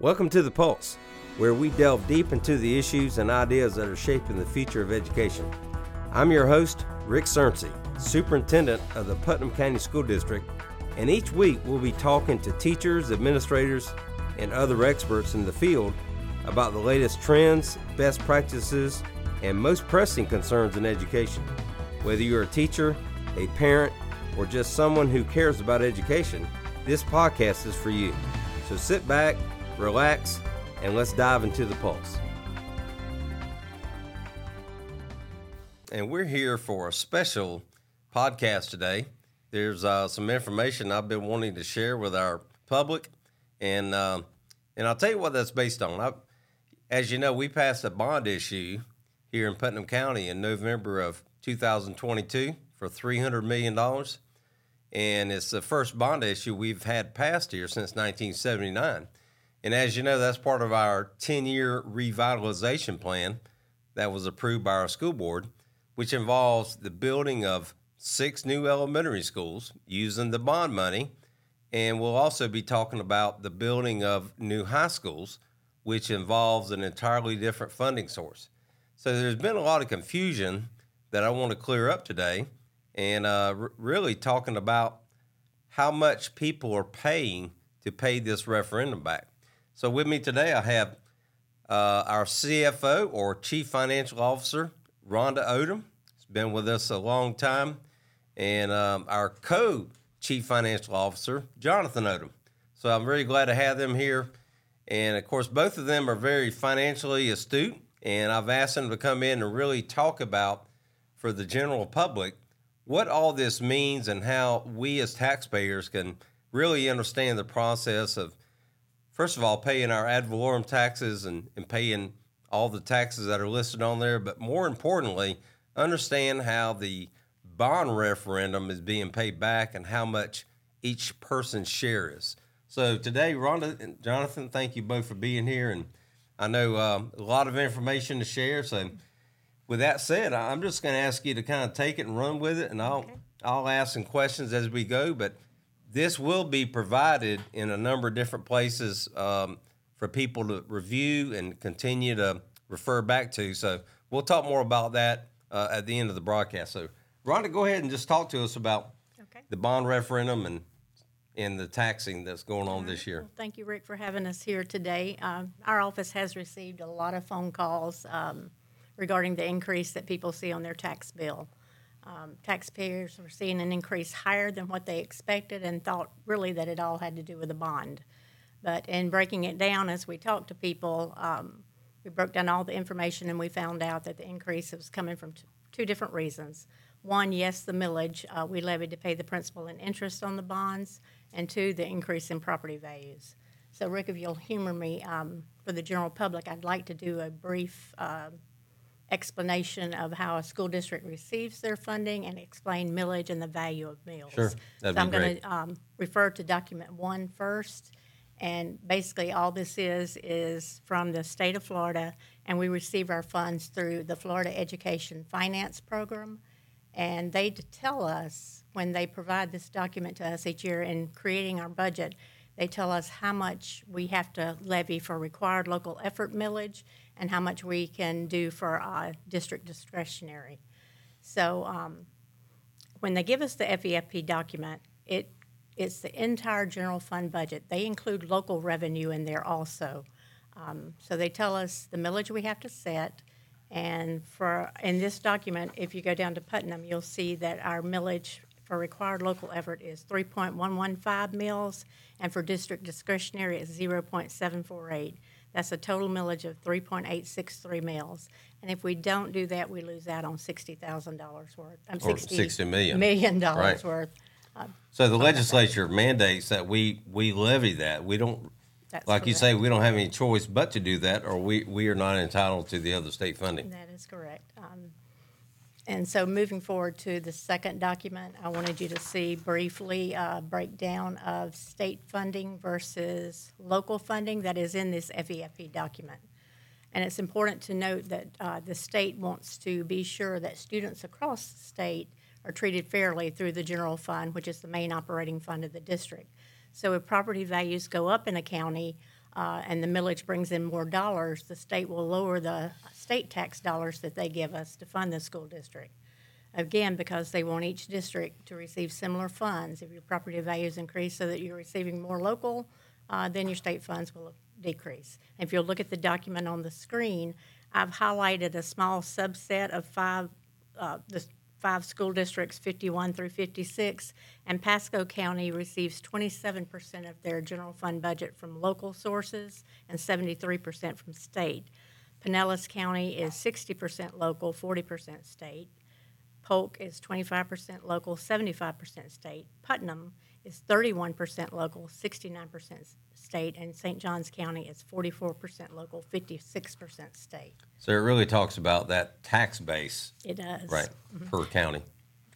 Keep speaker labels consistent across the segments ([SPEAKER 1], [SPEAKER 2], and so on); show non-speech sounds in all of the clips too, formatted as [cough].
[SPEAKER 1] Welcome to The Pulse, where we delve deep into the issues and ideas that are shaping the future of education. I'm your host, Rick Surrency, Superintendent of the Putnam County School District, and each week we'll be talking to teachers, administrators, and other experts in the field about the latest trends, best practices, and most pressing concerns in education. Whether you're a teacher, a parent, or just someone who cares about education, this podcast is for you. So sit back, relax, and let's dive into the pulse. And we're here for a special podcast today. There's uh, some information I've been wanting to share with our public, and uh, and I'll tell you what that's based on. I, as you know, we passed a bond issue here in Putnam County in November of 2022 for $300 million. And it's the first bond issue we've had passed here since 1979. And as you know, that's part of our 10 year revitalization plan that was approved by our school board, which involves the building of six new elementary schools using the bond money. And we'll also be talking about the building of new high schools, which involves an entirely different funding source. So there's been a lot of confusion that I want to clear up today and uh, r- really talking about how much people are paying to pay this referendum back. So with me today, I have uh, our CFO or Chief Financial Officer, Rhonda Odom. She's been with us a long time, and um, our co Chief Financial Officer, Jonathan Odom. So I'm very glad to have them here. And of course, both of them are very financially astute, and I've asked them to come in and really talk about for the general public what all this means and how we as taxpayers can really understand the process of, first of all, paying our ad valorem taxes and, and paying all the taxes that are listed on there, but more importantly, understand how the bond referendum is being paid back and how much each person's share is. So today, Rhonda and Jonathan, thank you both for being here, and I know um, a lot of information to share. So with that said, I'm just going to ask you to kind of take it and run with it, and I'll okay. I'll ask some questions as we go. But this will be provided in a number of different places um, for people to review and continue to refer back to. So we'll talk more about that uh, at the end of the broadcast. So Rhonda, go ahead and just talk to us about okay. the bond referendum and and the taxing that's going on this year.
[SPEAKER 2] Well, thank you, Rick, for having us here today. Uh, our office has received a lot of phone calls. Um, regarding the increase that people see on their tax bill. Um, taxpayers were seeing an increase higher than what they expected and thought really that it all had to do with the bond. But in breaking it down, as we talked to people, um, we broke down all the information and we found out that the increase was coming from t- two different reasons. One, yes, the millage uh, we levied to pay the principal and interest on the bonds, and two, the increase in property values. So, Rick, if you'll humor me, um, for the general public, I'd like to do a brief uh, explanation of how a school district receives their funding and explain millage and the value of mills.
[SPEAKER 1] Sure, that'd
[SPEAKER 2] so I'm
[SPEAKER 1] going
[SPEAKER 2] to um, refer to document one first. And basically, all this is is from the state of Florida, and we receive our funds through the Florida Education Finance Program. And they tell us when they provide this document to us each year in creating our budget, they tell us how much we have to levy for required local effort millage and how much we can do for uh, district discretionary. So um, when they give us the FEFP document, it it's the entire general fund budget. They include local revenue in there also. Um, so they tell us the millage we have to set. And for in this document, if you go down to Putnam, you'll see that our millage for required local effort is 3.115 mills, and for district discretionary is 0.748. That's a total millage of 3.863 mills. And if we don't do that, we lose out on $60,000 worth. I'm
[SPEAKER 1] or 60 million.
[SPEAKER 2] million dollars right. worth.
[SPEAKER 1] Uh, so the legislature mandates that we, we levy that. We don't, That's like correct. you say, we don't have any choice but to do that, or we, we are not entitled to the other state funding.
[SPEAKER 2] That is correct. Um, and so moving forward to the second document, I wanted you to see briefly a breakdown of state funding versus local funding that is in this FEFP document. And it's important to note that uh, the state wants to be sure that students across the state are treated fairly through the general fund, which is the main operating fund of the district. So if property values go up in a county, uh, and the millage brings in more dollars, the state will lower the state tax dollars that they give us to fund the school district. Again, because they want each district to receive similar funds. If your property values increase so that you're receiving more local, uh, then your state funds will decrease. If you'll look at the document on the screen, I've highlighted a small subset of five, uh, the five school districts, 51 through 56, and Pasco County receives 27% of their general fund budget from local sources and 73% from state. Pinellas County is 60% local, 40% state. Polk is 25% local, 75% state. Putnam is 31% local, 69% state. And St. Johns County is 44% local, 56% state.
[SPEAKER 1] So it really talks about that tax base,
[SPEAKER 2] It does.
[SPEAKER 1] right, per county.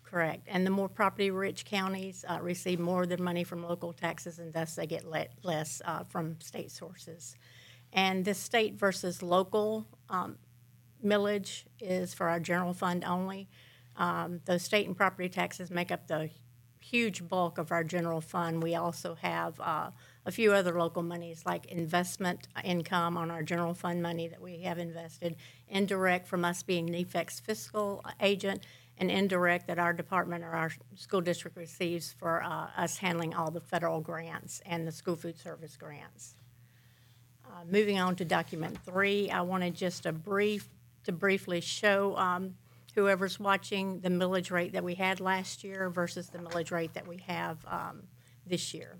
[SPEAKER 2] Correct. And the more property-rich counties uh, receive more of their money from local taxes, and thus they get le- less uh, from state sources. And this state versus local um, millage is for our general fund only. Um, Those state and property taxes make up the huge bulk of our general fund. We also have uh, a few other local monies like investment income on our general fund money that we have invested, indirect from us being NEFEC's fiscal agent, and indirect that our department or our school district receives for uh, us handling all the federal grants and the school food service grants. Uh, Moving on to document three, I wanted just a brief, to briefly show um, whoever's watching the millage rate that we had last year versus the millage rate that we have um, this year.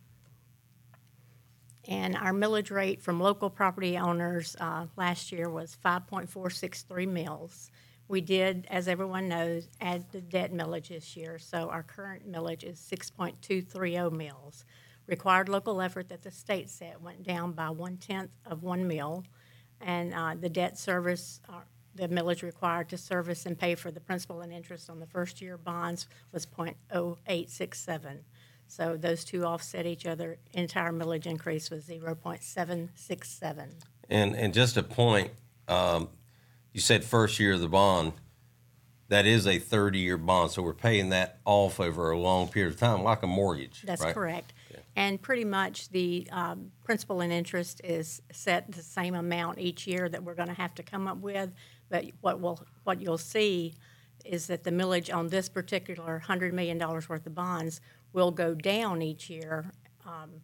[SPEAKER 2] And our millage rate from local property owners uh, last year was 5.463 mills. We did, as everyone knows, add the debt millage this year, so our current millage is 6.230 mills. Required local effort that the state set went down by one-tenth of one mill, and uh, the debt service, uh, the millage required to service and pay for the principal and interest on the first-year bonds was .0867. So those two offset each other. Entire millage increase was 0.767.
[SPEAKER 1] And, and just a point, um, you said first year of the bond, that is a 30-year bond, so we're paying that off over a long period of time, like a mortgage,
[SPEAKER 2] That's
[SPEAKER 1] right?
[SPEAKER 2] correct. And pretty much the um, principal and interest is set the same amount each year that we're going to have to come up with. But what will, what you'll see is that the millage on this particular $100 million worth of bonds will go down each year um,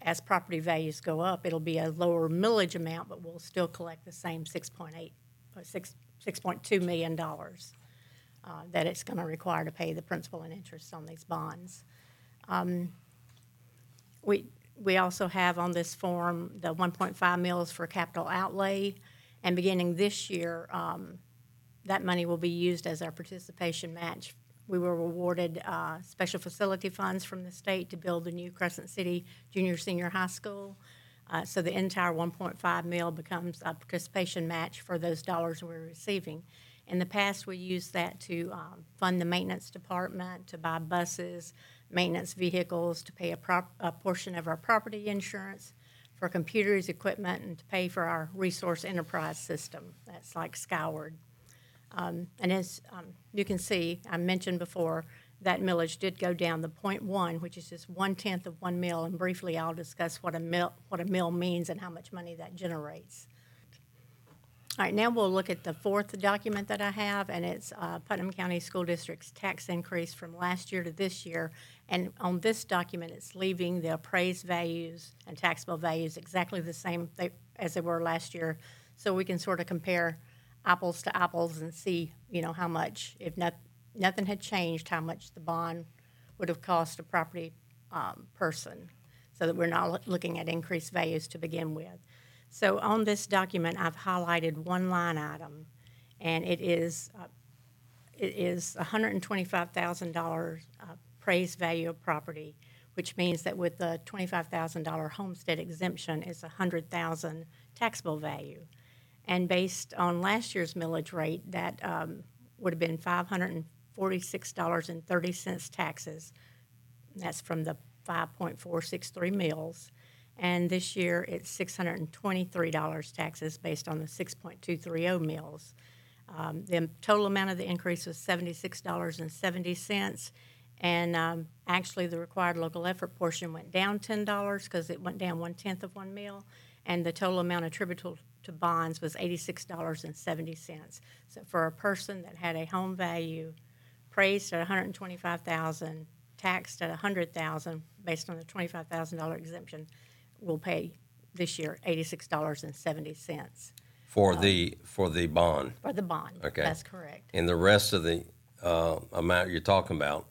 [SPEAKER 2] as property values go up. It'll be a lower millage amount, but we'll still collect the same 6.8, uh, 6, $6.2 million uh, that it's going to require to pay the principal and interest on these bonds. We, we also have on this form the 1.5 mils for capital outlay, and beginning this year, um, that money will be used as our participation match. We were awarded uh, special facility funds from the state to build the new Crescent City Junior Senior High School. Uh, So the entire 1.5 mil becomes a participation match for those dollars we're receiving. In the past, we used that to um, fund the maintenance department, to buy buses, maintenance vehicles, to pay a prop, a portion of our property insurance, for computers, equipment, and to pay for our resource enterprise system. That's like Skyward. Um, And as um, you can see, I mentioned before, that millage did go down the point one, which is just one-tenth of one mill, and briefly I'll discuss what a mill, what a mill means and how much money that generates. All right, now we'll look at the fourth document that I have, and it's uh, Putnam County School District's tax increase from last year to this year. And on this document, it's leaving the appraised values and taxable values exactly the same as they were last year, so we can sort of compare apples to apples and see, you know, how much, if not, nothing had changed, how much the bond would have cost a property um, person, so that we're not looking at increased values to begin with. So on this document, I've highlighted one line item, and it is, uh, it is $125,000 uh, appraised value of property, which means that with the $25,000 homestead exemption, it's 100,000 taxable value. And based on last year's millage rate, that um, would have been $546.30 taxes. That's from the 5.463 mills. And this year, it's $623 taxes based on the 6.230 mills. Um, The total amount of the increase was $76.70. And um, actually, the required local effort portion went down $10 because it went down one-tenth of one mil. and the total amount attributable to bonds was eighty-six dollars and seventy cents. So for a person that had a home value appraised at one hundred and twenty-five thousand, taxed at a hundred thousand, based on the twenty-five thousand dollar exemption, will pay this year eighty-six dollars and seventy cents
[SPEAKER 1] For the, for the bond.
[SPEAKER 2] for the bond.
[SPEAKER 1] Okay.
[SPEAKER 2] That's correct.
[SPEAKER 1] And the rest of the uh, amount you're talking about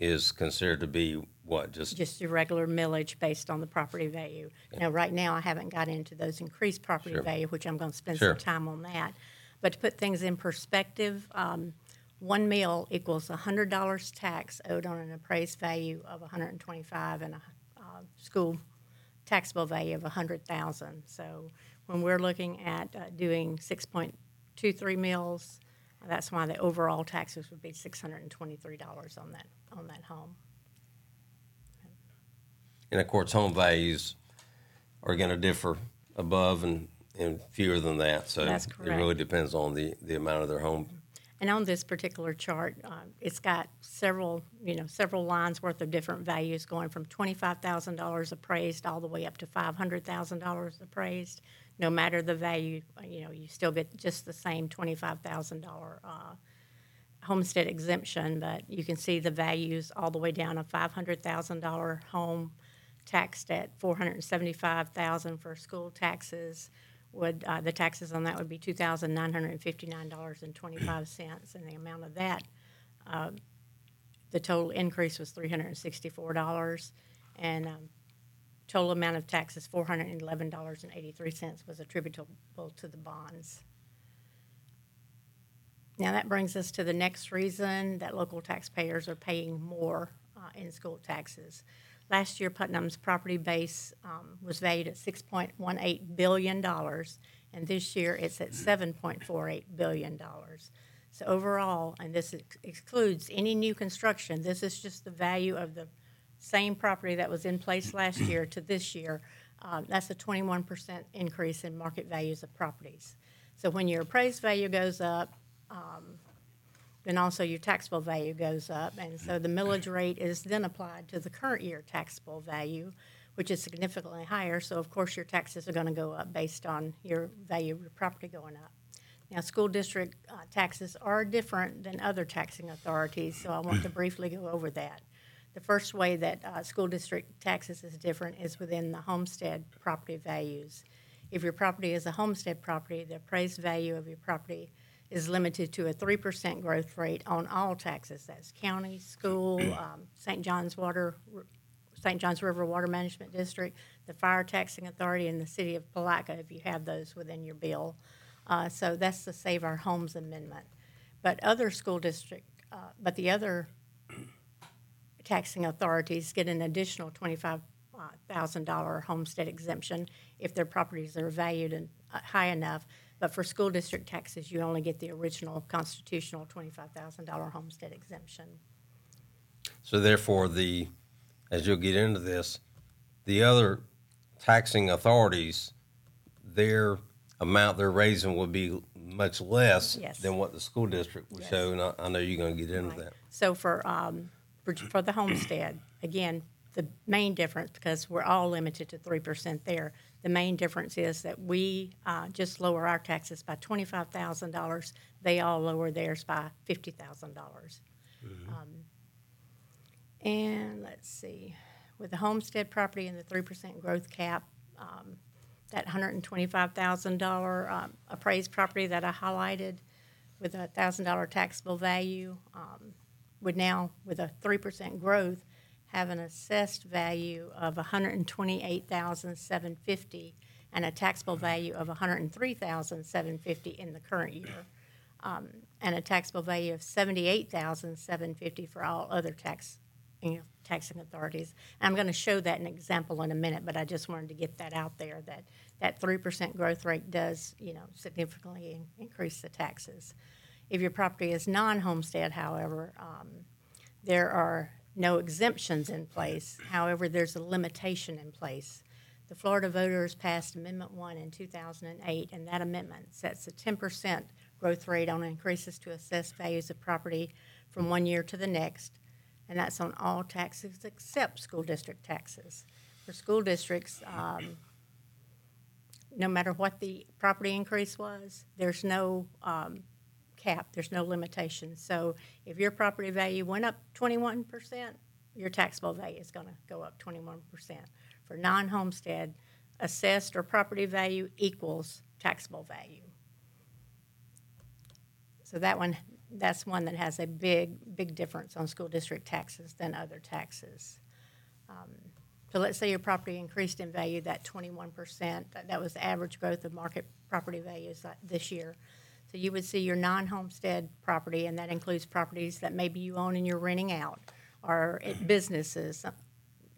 [SPEAKER 1] is considered to be what, just,
[SPEAKER 2] Just your regular millage based on the property value. Now, right now, I haven't got into those increased property
[SPEAKER 1] Sure.
[SPEAKER 2] value, which I'm going to spend
[SPEAKER 1] Sure.
[SPEAKER 2] some time on that. But to put things in perspective, um, one mill equals hundred dollars tax owed on an appraised value of hundred and twenty-five and a, uh, school taxable value of hundred thousand. So when we're looking at, uh, doing six point two three mills, that's why the overall taxes would be six hundred and twenty-three dollars on that, on that home.
[SPEAKER 1] and of course, home values are going to differ above and, and fewer than that. So
[SPEAKER 2] That's
[SPEAKER 1] it really depends on the, the amount of their home.
[SPEAKER 2] And on this particular chart, uh, it's got several, you know, several lines worth of different values going from twenty-five thousand dollars appraised all the way up to five hundred thousand dollars appraised. No matter the value, you know, you still get just the same twenty-five thousand dollar uh, homestead exemption, but you can see the values all the way down a five hundred thousand dollar home taxed at four hundred and seventy-five thousand for school taxes. Would, uh, the taxes on that would be two thousand nine hundred and the amount of that, uh, the total increase was three hundred and um, total amount of taxes, four hundred and eleven dollars and eighty-three cents was attributable to the bonds. Now, that brings us to the next reason that local taxpayers are paying more uh, in school taxes. Last year, Putnam's property base um, was valued at $6.18 billion, and this year it's at $7.48 billion. So overall, and this ex- excludes any new construction, this is just the value of the same property that was in place last year to this year. Um, That's a 21% increase in market values of properties. So when your appraised value goes up, then also your taxable value goes up. And so the millage rate is then applied to the current year taxable value, which is significantly higher. So of course, your taxes are going to go up based on your value of your property going up. Now, school district uh, taxes are different than other taxing authorities, so I want to [clears throat] briefly go over that. The first way that uh, school district taxes is different is within the homestead property values. If your property is a homestead property, the appraised value of your property is limited to a three percent growth rate on all taxes. That's county, school, [clears throat] um, St. John's Water, St. John's River Water Management District, the Fire Taxing Authority, and the City of Palatka, if you have those within your bill. Uh, so that's the Save Our Homes Amendment. But other school district, uh, but the other [clears throat] taxing authorities get an additional twenty-five uh, thousand dollar homestead exemption if their properties are valued and uh, high enough. But for school district taxes, you only get the original constitutional twenty-five thousand dollar homestead exemption.
[SPEAKER 1] So therefore, the, as you'll get into this, the other taxing authorities, their amount they're raising will be much less
[SPEAKER 2] Yes.
[SPEAKER 1] than what the school district would
[SPEAKER 2] Yes.
[SPEAKER 1] show, and I, I know you're gonna get into
[SPEAKER 2] Right.
[SPEAKER 1] that.
[SPEAKER 2] So for, um, for, for the homestead, again, the main difference, because we're all limited to three percent there, the main difference is that we, uh, just lower our taxes by twenty-five thousand dollars. They all lower theirs by fifty thousand dollars. Um, And let's see, with the homestead property and the three percent growth cap, um, that hundred and twenty-five thousand dollar, um, appraised property that I highlighted with a thousand dollar taxable value, um, would now, with a three percent growth, have an assessed value of hundred and a taxable value of hundred and three thousand seven fifty in the current year. Um, and a taxable value of seventy-eight thousand seven fifty for all other tax, you know, taxing authorities. And I'm gonna show that an example in a minute, but I just wanted to get that out there, that that three percent growth rate does, you know, significantly in- increase the taxes. If your property is non-homestead, however, um, there are no exemptions in place. However, there's a limitation in place. The Florida voters passed Amendment One in two thousand and eight, and that amendment sets a ten percent growth rate on increases to assessed values of property from one year to the next, and that's on all taxes except school district taxes. For school districts, um, no matter what the property increase was, there's no um, cap, there's no limitation. So if your property value went up 21%, your taxable value is going to go up 21%. For non-homestead, assessed or property value equals taxable value. So that one, that's one that has a big, big difference on school district taxes than other taxes. Um, So let's say your property increased in value, that twenty-one percent, that was the average growth of market property values this year. So you would see your non-homestead property, and that includes properties that maybe you own and you're renting out, or it- [clears throat] businesses,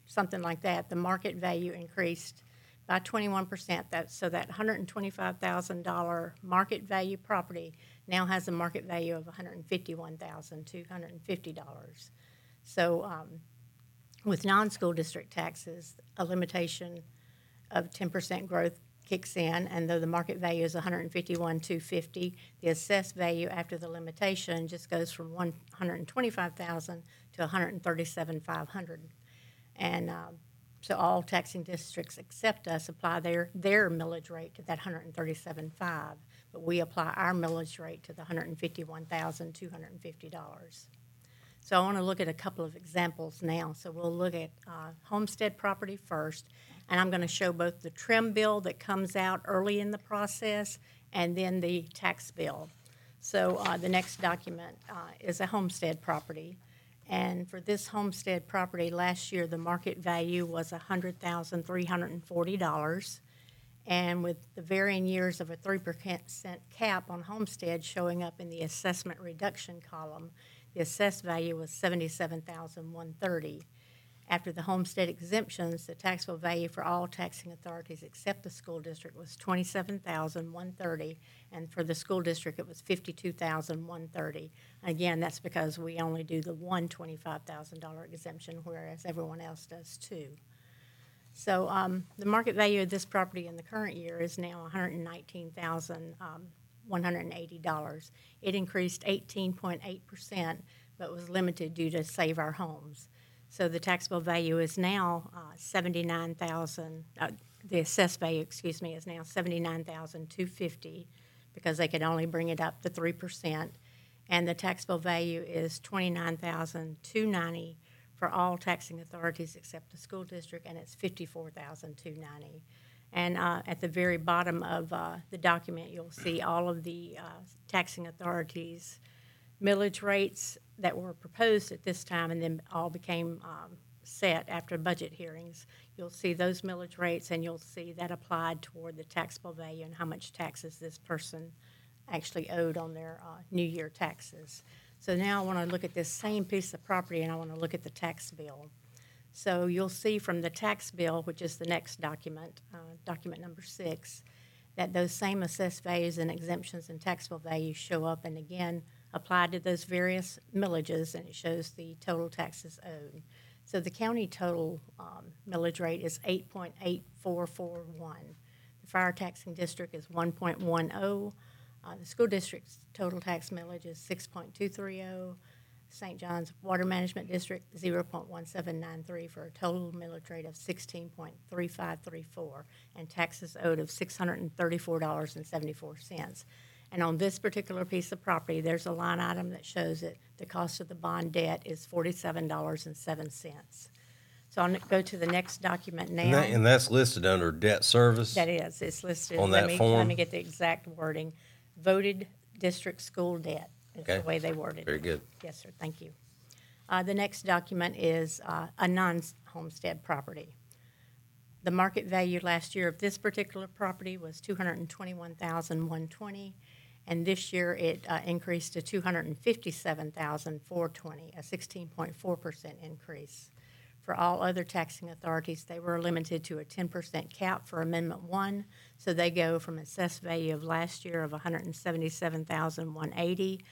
[SPEAKER 2] something like that. The market value increased by twenty-one percent. That, so that hundred and twenty-five thousand dollar market value property now has a market value of hundred and fifty-one thousand, two hundred and fifty dollars. So, um, with non-school district taxes, a limitation of ten percent growth kicks in, and though the market value is 151, 250, the assessed value after the limitation just goes from 125,000 to 137,500. And um, so all taxing districts except us apply their, their millage rate to that 137.5, but we apply our millage rate to the $151,250. So I want to look at a couple of examples now. So we'll look at uh, homestead property first, and I'm going to show both the trim bill that comes out early in the process and then the tax bill. So uh, the next document uh, is a homestead property. And for this homestead property, last year, the market value was $100,340. And with the varying years of a 3% cap on homestead showing up in the assessment reduction column, the assessed value was seventy-seven thousand one thirty. After the homestead exemptions, the taxable value for all taxing authorities except the school district was twenty-seven thousand one thirty, and for the school district, it was fifty-two thousand one thirty. Again, that's because we only do the one twenty-five thousand dollar exemption, whereas everyone else does too. So um, the market value of this property in the current year is now one hundred nineteen thousand um, $180. It increased 18.8%, but was limited due to Save Our Homes. So the taxable value is now uh, 79,000, uh, the assessed value, excuse me, is now 79,250 because they could only bring it up to 3%. And the taxable value is 29,290 for all taxing authorities except the school district, and it's 54,290. And uh, at the very bottom of uh, the document, you'll see all of the uh, taxing authorities' millage rates that were proposed at this time and then all became um, set after budget hearings. You'll see those millage rates and you'll see that applied toward the taxable value and how much taxes this person actually owed on their uh, new year taxes. So now I want to look at this same piece of property and I want to look at the tax bill. So you'll see from the tax bill, which is the next document, uh, document number six, that those same assessed values and exemptions and taxable values show up and again applied to those various millages, and it shows the total taxes owed. So the county total um, millage rate is 8.8441. The fire taxing district is 1.10. Uh, the school district's total tax millage is 6.230. St. John's Water Management District, 0.1793 for a total millage rate of 16.3534 and taxes owed of $634.74. And on this particular piece of property, there's a line item that shows that the cost of the bond debt is $47.07. So I'll go to the next document now.
[SPEAKER 1] And, that, and that's listed under debt service.
[SPEAKER 2] That is, it's listed.
[SPEAKER 1] On
[SPEAKER 2] let
[SPEAKER 1] that
[SPEAKER 2] me- Let me get the exact wording. Voted district school debt is the way they worded it.
[SPEAKER 1] Very good.
[SPEAKER 2] Yes, sir, thank you. Uh, The next document is uh, a non-homestead property. The market value last year of this particular property was two hundred and twenty-one thousand one twenty, and this year it uh, increased to 257,420, a sixteen point four percent increase. For all other taxing authorities, they were limited to a ten percent cap for Amendment One, so they go from assessed value of last year of one hundred and seventy-seven thousand one eighty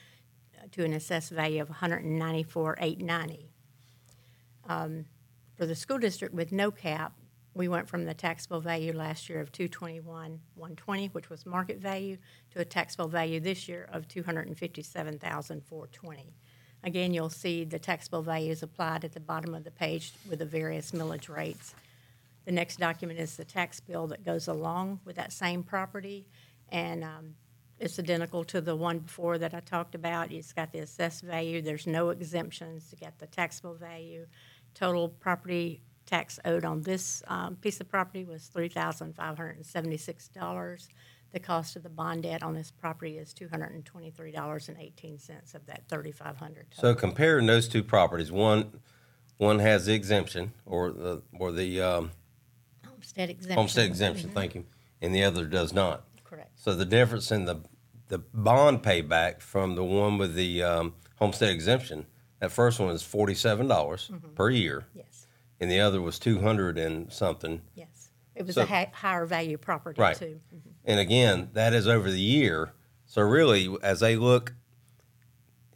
[SPEAKER 2] to an assessed value of 194,890. Um, For the school district with no cap, we went from the taxable value last year of 221,120, which was market value, to a taxable value this year of 257,420. Again, you'll see the taxable values applied at the bottom of the page with the various millage rates. the next document is the tax bill that goes along with that same property. And um, it's identical to the one before that I talked about. It's got the assessed value, there's no exemptions. You got the taxable value. Total property tax owed on this um, piece of property was $3,576. The cost of the bond debt on this property is $223.18 of that 3,500 total.
[SPEAKER 1] So comparing those two properties, one, one has the exemption or the, or the um,
[SPEAKER 2] Homestead exemption.
[SPEAKER 1] homestead exemption, thank you, and the other does not.
[SPEAKER 2] Correct.
[SPEAKER 1] So the difference in the, the bond payback from the one with the um, homestead exemption, that first one is forty-seven dollars per year,
[SPEAKER 2] Yes,
[SPEAKER 1] and the other was two hundred and something.
[SPEAKER 2] yes. It was
[SPEAKER 1] So-
[SPEAKER 2] a hi- higher value property,
[SPEAKER 1] Right.
[SPEAKER 2] too.
[SPEAKER 1] And again, that is over the year. So really, as they look,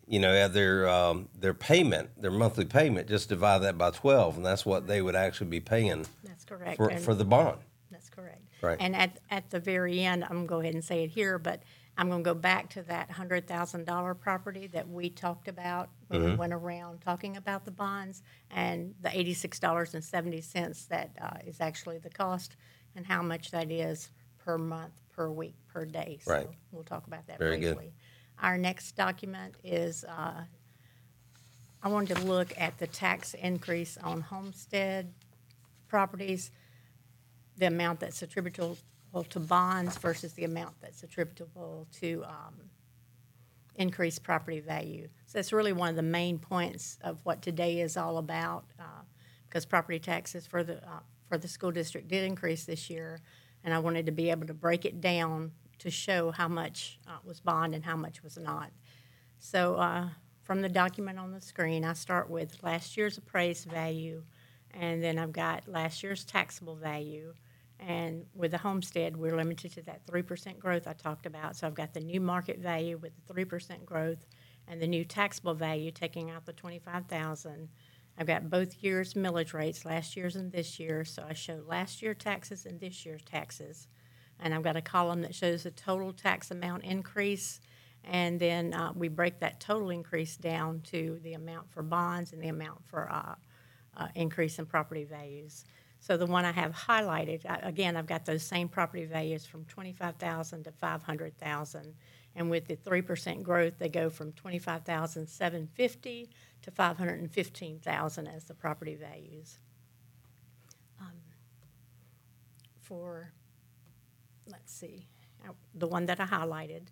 [SPEAKER 1] you know, at their um, their payment, their monthly payment, just divide that by twelve, and that's what they would actually be paying
[SPEAKER 2] That's correct.
[SPEAKER 1] for,
[SPEAKER 2] And-
[SPEAKER 1] for the bond. Right.
[SPEAKER 2] And at, at the very end, I'm gonna go ahead and say it here, but I'm gonna go back to that hundred thousand dollar property that we talked about when
[SPEAKER 1] Mm-hmm.
[SPEAKER 2] we went around talking about the bonds, and the eighty-six dollars and seventy cents that uh, is actually the cost, and how much that is per month, per week, per day. So
[SPEAKER 1] Right.
[SPEAKER 2] We'll talk about that
[SPEAKER 1] Very good.
[SPEAKER 2] briefly. Our next document is, uh, I wanted to look at the tax increase on homestead properties the amount that's attributable to bonds versus the amount that's attributable to um, increased property value. So that's really one of the main points of what today is all about, uh, because property taxes for the, uh, for the school district did increase this year, and I wanted to be able to break it down to show how much uh, was bond and how much was not. So uh, from the document on the screen, I start with last year's appraised value, and then I've got last year's taxable value. And with the homestead, we're limited to that 3% growth I talked about. So I've got the new market value with the 3% growth and the new taxable value taking out the 25,000. I've got both years' millage rates, last year's and this year. So I show last year taxes and this year's taxes. And I've got a column that shows the total tax amount increase. And then uh, we break that total increase down to the amount for bonds and the amount for uh, uh, increase in property values. So the one I have highlighted, I- again, I've got those same property values from 25,000 to 500,000. And with the 3% growth, they go from 25,750 to 515,000 as the property values. Um, For, let's see, uh, the one that I highlighted,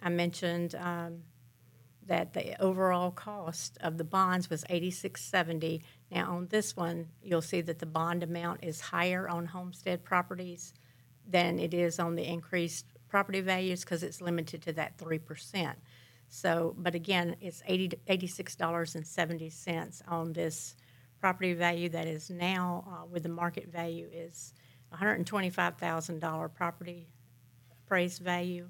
[SPEAKER 2] I mentioned um, that the overall cost of the bonds was eighty-six seventy. Now, on this one, you'll see that the bond amount is higher on homestead properties than it is on the increased property values because it's limited to that three percent. So, but again, it's eighty, eighty-six dollars and seventy cents on this property value that is now, uh, with the market value is hundred and twenty-five thousand dollar property appraised value.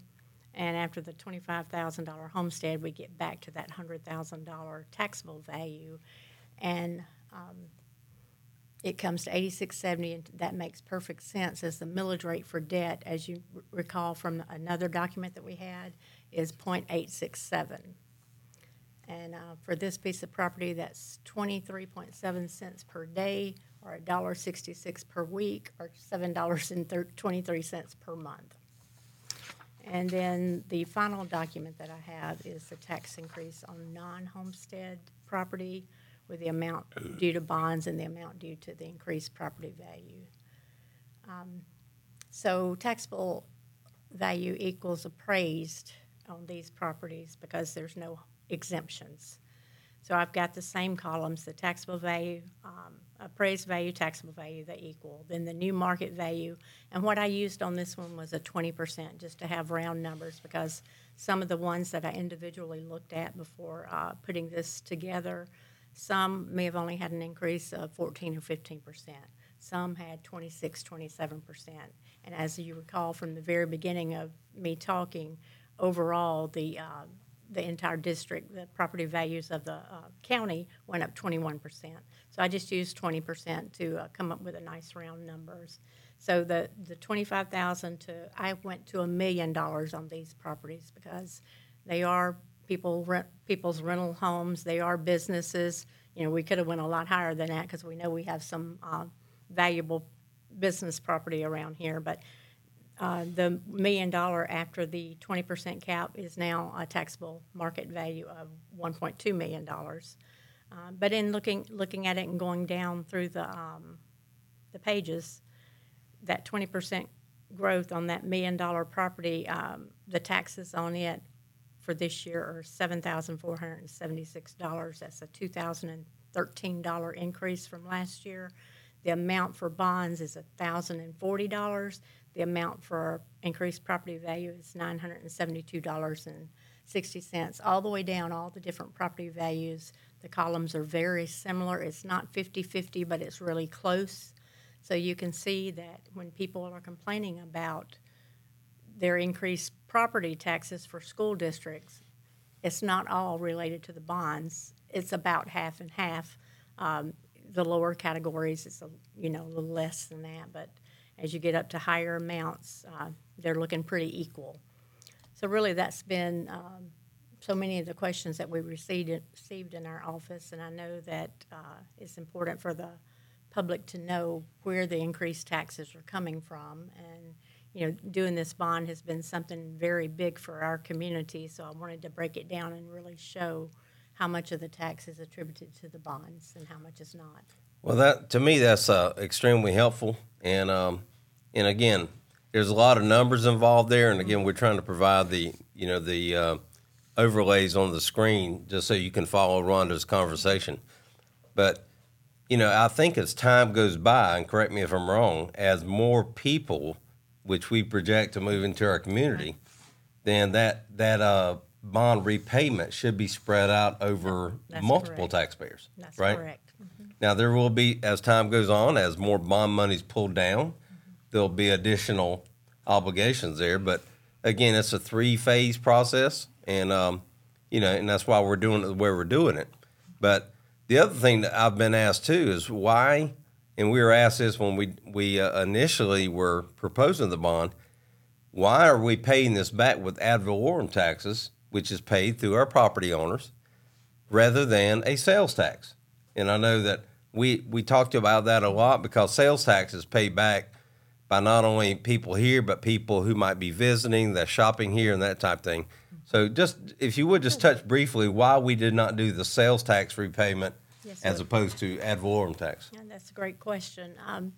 [SPEAKER 2] And after the twenty-five thousand dollar homestead, we get back to that hundred thousand dollar taxable value. And, um, it comes to eighty-six seventy, and that makes perfect sense as the millage rate for debt, as you r- recall from another document that we had, is 0.867. And, uh, for this piece of property, that's twenty-three point seven cents per day, or $1.66 per week, or seven dollars and twenty-three cents per month. And then the final document that I have is the tax increase on non-homestead property with the amount due to bonds and the amount due to the increased property value. Um, So taxable value equals appraised on these properties because there's no exemptions. So I've got the same columns, the taxable value, um, appraised value, taxable value, they equal. Then the new market value, and what I used on this one was a twenty percent, just to have round numbers, because some of the ones that I individually looked at before, uh, putting this together, some may have only had an increase of fourteen or fifteen percent. Some had 26, 27 percent. And as you recall from the very beginning of me talking, overall, the, uh, the entire district, the property values of the uh, county went up 21%. So I just used 20% to uh, come up with a nice round numbers. So the, the 25,000 to, I went to a million dollars on these properties because they are people rent, people's rental homes, they are businesses. You know, we could have went a lot higher than that because we know we have some uh, valuable business property around here, but uh, the million dollar after the 20% cap is now a taxable market value of 1.2 million dollars. Uh, but in looking looking at it and going down through the um, the pages, that 20% growth on that million dollar property, um, the taxes on it for this year are $7,476. That's a $2,013 increase from last year. The amount for bonds is $1,040. The amount for increased property value is $972.60. All the way down, all the different property values, the columns are very similar. It's not 50 50, but it's really close. So you can see that when people are complaining about their increased property taxes for school districts, it's not all related to the bonds. It's about half and half. Um, the lower categories, it's a, you know a little less than that, but as you get up to higher amounts, uh, they're looking pretty equal. So really, that's been um, so many of the questions that we received received in our office, and I know that uh, it's important for the public to know where the increased taxes are coming from. And, you know, doing this bond has been something very big for our community, so I wanted to break it down and really show how much of the tax is attributed to the bonds and how much is not.
[SPEAKER 1] Well, that to me that's uh, extremely helpful, and um, and again, there's a lot of numbers involved there, and again, we're trying to provide the you know the uh, overlays on the screen just so you can follow Rhonda's conversation. But you know, I think as time goes by, and correct me if I'm wrong, as more people, which we project to move into our community, then that that uh, bond repayment should be spread out over
[SPEAKER 2] That's
[SPEAKER 1] multiple
[SPEAKER 2] correct.
[SPEAKER 1] taxpayers.
[SPEAKER 2] That's
[SPEAKER 1] right?
[SPEAKER 2] correct.
[SPEAKER 1] Now there will be, as time goes on, as more bond money's pulled down, there'll be additional obligations there. But again, it's a three-phase process, and um, you know, and that's why we're doing it the way we're doing it. But the other thing that I've been asked too is why, and we were asked this when we we uh, initially were proposing the bond. Why are we paying this back with ad valorem taxes, which is paid through our property owners, rather than a sales tax? And I know that we we talked about that a lot because sales tax is paid back by not only people here but people who might be visiting, that shopping here, and that type of thing. So, just if you would just touch briefly why we did not do the sales tax repayment
[SPEAKER 2] Yes,
[SPEAKER 1] as
[SPEAKER 2] sir.
[SPEAKER 1] opposed to ad valorem tax.
[SPEAKER 2] Yeah, that's a great question. Um,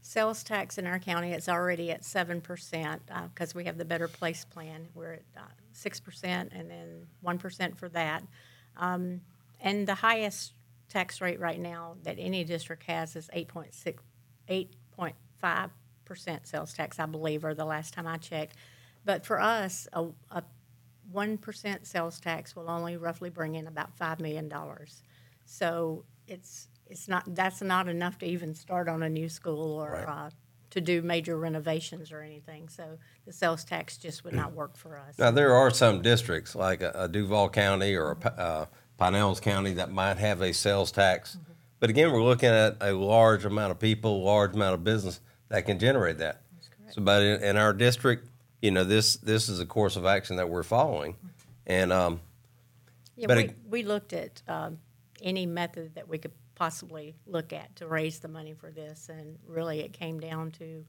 [SPEAKER 2] sales tax in our county, it's already at seven percent, because we have the Better Place Plan. We're at uh, six percent and then one percent for that. Um, and the highest tax rate right now that any district has is eight point six, eight point five percent sales tax, I believe, or the last time I checked. But for us, a, a one percent sales tax will only roughly bring in about five million dollars. So it's it's not that's not enough to even start on a new school or
[SPEAKER 1] Right.
[SPEAKER 2] uh, to do major renovations or anything. So the sales tax just would not work for us.
[SPEAKER 1] Now, there are some districts like a, a Duval County or a uh, Pinellas County that might have a sales tax. But again, we're looking at a large amount of people, large amount of business that can generate that. So, but in, in our district, you know, this this is a course of action that we're following, and um,
[SPEAKER 2] Yeah,
[SPEAKER 1] But
[SPEAKER 2] we,
[SPEAKER 1] ag-
[SPEAKER 2] we looked at um, any method that we could possibly look at to raise the money for this, and really it came down to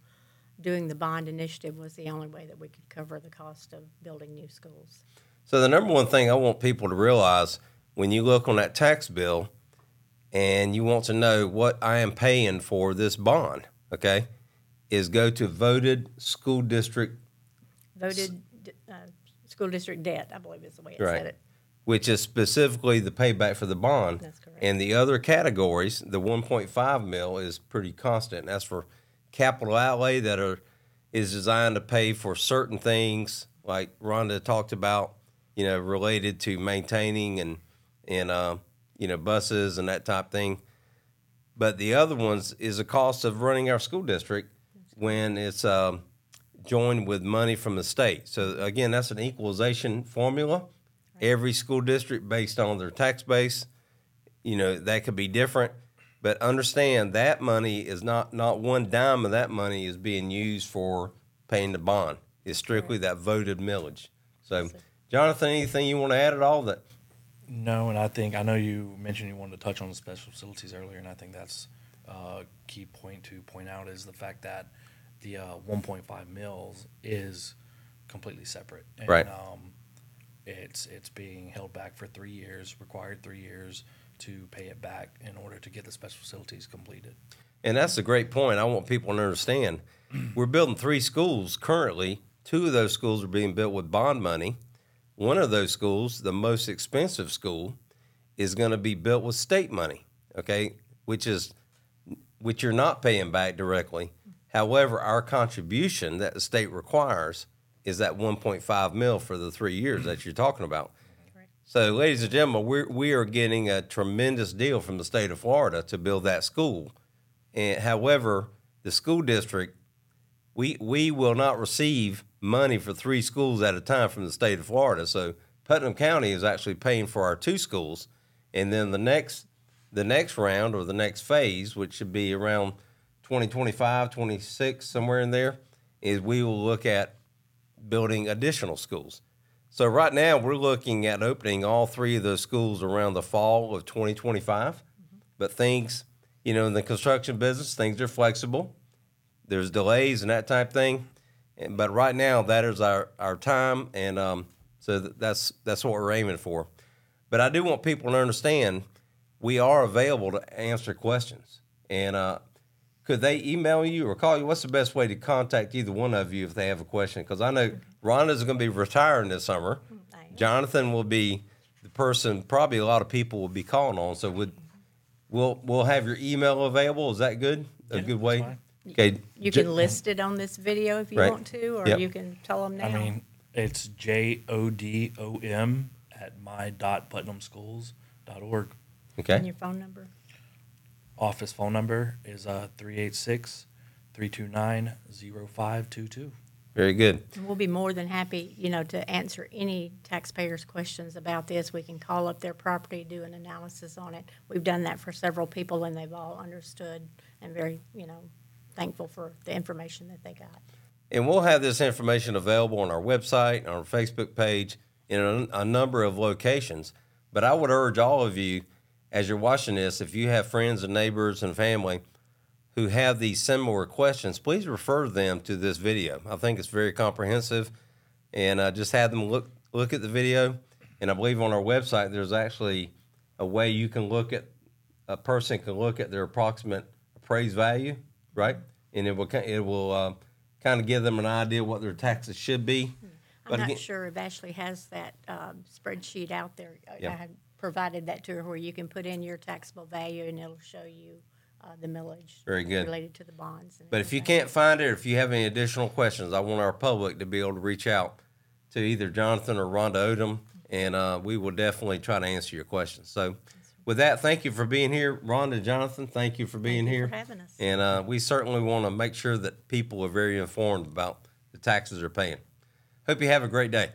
[SPEAKER 2] doing the bond initiative was the only way that we could cover the cost of building new schools.
[SPEAKER 1] So the number one thing I want people to realize when you look on that tax bill and you want to know what I am paying for this bond, okay, is go to voted school district,
[SPEAKER 2] Voted uh, school district debt, I believe is the way it
[SPEAKER 1] Right.
[SPEAKER 2] said it.
[SPEAKER 1] Which is specifically the payback for the bond.
[SPEAKER 2] That's correct.
[SPEAKER 1] And the other categories, the 1.5 mil is pretty constant. That's for capital outlay that are is designed to pay for certain things like Rhonda talked about, you know, related to maintaining and and uh, you know buses and that type thing. But the other ones is the cost of running our school district when it's um, joined with money from the state. So again, that's an equalization formula. Every school district based on their tax base, you know, that could be different. But understand that money is not not one dime of that money is being used for paying the bond. It's strictly that voted millage. So, Jonathan, anything you want to add at all? That
[SPEAKER 3] No, and I think I know you mentioned you wanted to touch on the special facilities earlier, and I think that's a key point to point out is the fact that the uh, 1.5 mils is completely separate. And,
[SPEAKER 1] Right.
[SPEAKER 3] Um, it's it's being held back for three years, required three years to pay it back in order to get the special facilities completed.
[SPEAKER 1] And that's a great point. I want people to understand. [clears throat] We're building three schools currently. Two of those schools are being built with bond money. One of those schools, the most expensive school, is going to be built with state money. Okay, which is which you're not paying back directly. However, our contribution that the state requires is that 1.5 mill for the three years that you're talking about. So, ladies and gentlemen, we're, we are getting a tremendous deal from the state of Florida to build that school. And however, the school district, we we will not receive money for three schools at a time from the state of Florida. So Putnam County is actually paying for our two schools, and then the next the next round or the next phase, which should be around 2025, 26, somewhere in there, is we will look at building additional schools. So right now we're looking at opening all three of those schools around the fall of 2025. But things, you know, in the construction business, things are flexible. There's delays and that type thing. And, but right now that is our, our time, and um, so th- that's that's what we're aiming for. But I do want people to understand we are available to answer questions. And uh, could they email you or call you? What's the best way to contact either one of you if they have a question? Because I know Rhonda's going to be retiring this summer.
[SPEAKER 2] Mm,
[SPEAKER 1] Jonathan will be the person. Probably a lot of people will be calling on. So would we'll we'll have your email available. Is that good? A
[SPEAKER 3] Yeah,
[SPEAKER 1] good
[SPEAKER 3] that's
[SPEAKER 1] way.
[SPEAKER 3] fine.
[SPEAKER 1] Okay.
[SPEAKER 2] You
[SPEAKER 1] J-
[SPEAKER 2] can list it on this video if you
[SPEAKER 1] Right.
[SPEAKER 2] want to, or
[SPEAKER 1] Yep.
[SPEAKER 2] you can tell them now.
[SPEAKER 3] I mean, it's J O D O M at my dot putnamschools dot org.
[SPEAKER 1] Okay.
[SPEAKER 2] And your phone number.
[SPEAKER 3] Office phone number is uh 386 329 0522.
[SPEAKER 1] Very good.
[SPEAKER 2] We'll be more than happy, you know, to answer any taxpayers' questions about this. We can call up their property, do an analysis on it. We've done that for several people, and they've all understood and very, you know, thankful for the information that they got.
[SPEAKER 1] And we'll have this information available on our website, on our Facebook page, in a, a number of locations. But I would urge all of you, as you're watching this, if you have friends and neighbors and family who have these similar questions, please refer them to this video. I think it's very comprehensive, and uh, just have them look look at the video. And I believe on our website there's actually a way you can look at a person can look at their approximate appraised value, right? And it will it will uh, kind of give them an idea what their taxes should be.
[SPEAKER 2] I'm
[SPEAKER 1] But
[SPEAKER 2] not
[SPEAKER 1] again-
[SPEAKER 2] sure if Ashley has that um, spreadsheet out there.
[SPEAKER 1] Yeah.
[SPEAKER 2] I provided that to her where you can put in your taxable value and it'll show you uh, the millage.
[SPEAKER 1] Very good.
[SPEAKER 2] Related to the bonds. and
[SPEAKER 1] But if you
[SPEAKER 2] everything.
[SPEAKER 1] can't find it, or if you have any additional questions, I want our public to be able to reach out to either Jonathan or Rhonda Odom, and uh, we will definitely try to answer your questions. So, with that, thank you for being here, Rhonda, Jonathan. Thank you for being
[SPEAKER 2] Thank you
[SPEAKER 1] here,
[SPEAKER 2] for having us.
[SPEAKER 1] and uh, we certainly want to make sure that people are very informed about the taxes they're paying. Hope you have a great day.